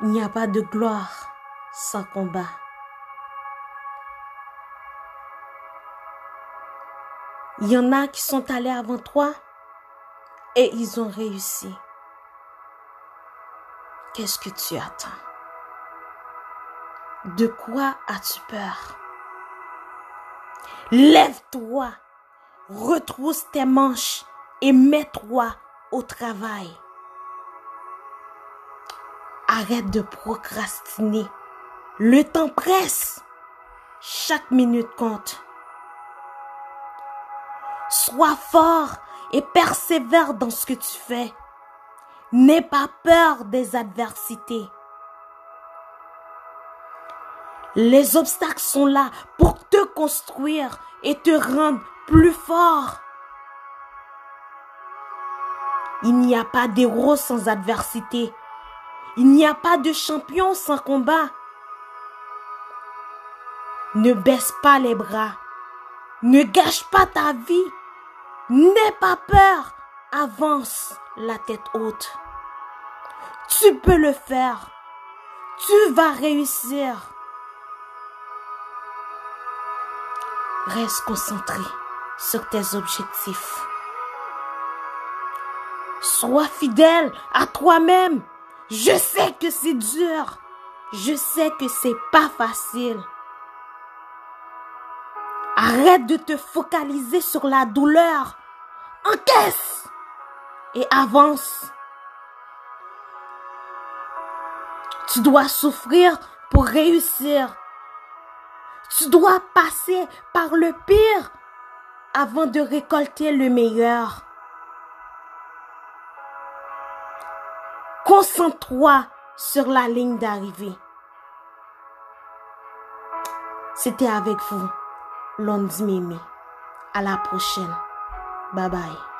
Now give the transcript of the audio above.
Il n'y a pas de gloire sans combat. Il y en a qui sont allés avant toi et ils ont réussi. Qu'est-ce que tu attends? De quoi as-tu peur? Lève-toi, retrousse tes manches et mets-toi au travail. Arrête de procrastiner. Le temps presse. Chaque minute compte. Sois fort et persévère dans ce que tu fais. N'aie pas peur des adversités. Les obstacles sont là pour te construire et te rendre plus fort. Il n'y a pas d'héros sans adversité. Il n'y a pas de champion sans combat. Ne baisse pas les bras. Ne gâche pas ta vie. N'aie pas peur. Avance la tête haute. Tu peux le faire. Tu vas réussir. Reste concentré sur tes objectifs. Sois fidèle à toi-même. Je sais que c'est dur. Je sais que c'est pas facile. Arrête de te focaliser sur la douleur. Encaisse et avance. Tu dois souffrir pour réussir. Tu dois passer par le pire avant de récolter le meilleur. Concentre-toi sur la ligne d'arrivée. C'était avec vous, Londi Mimi. À la prochaine. Bye bye.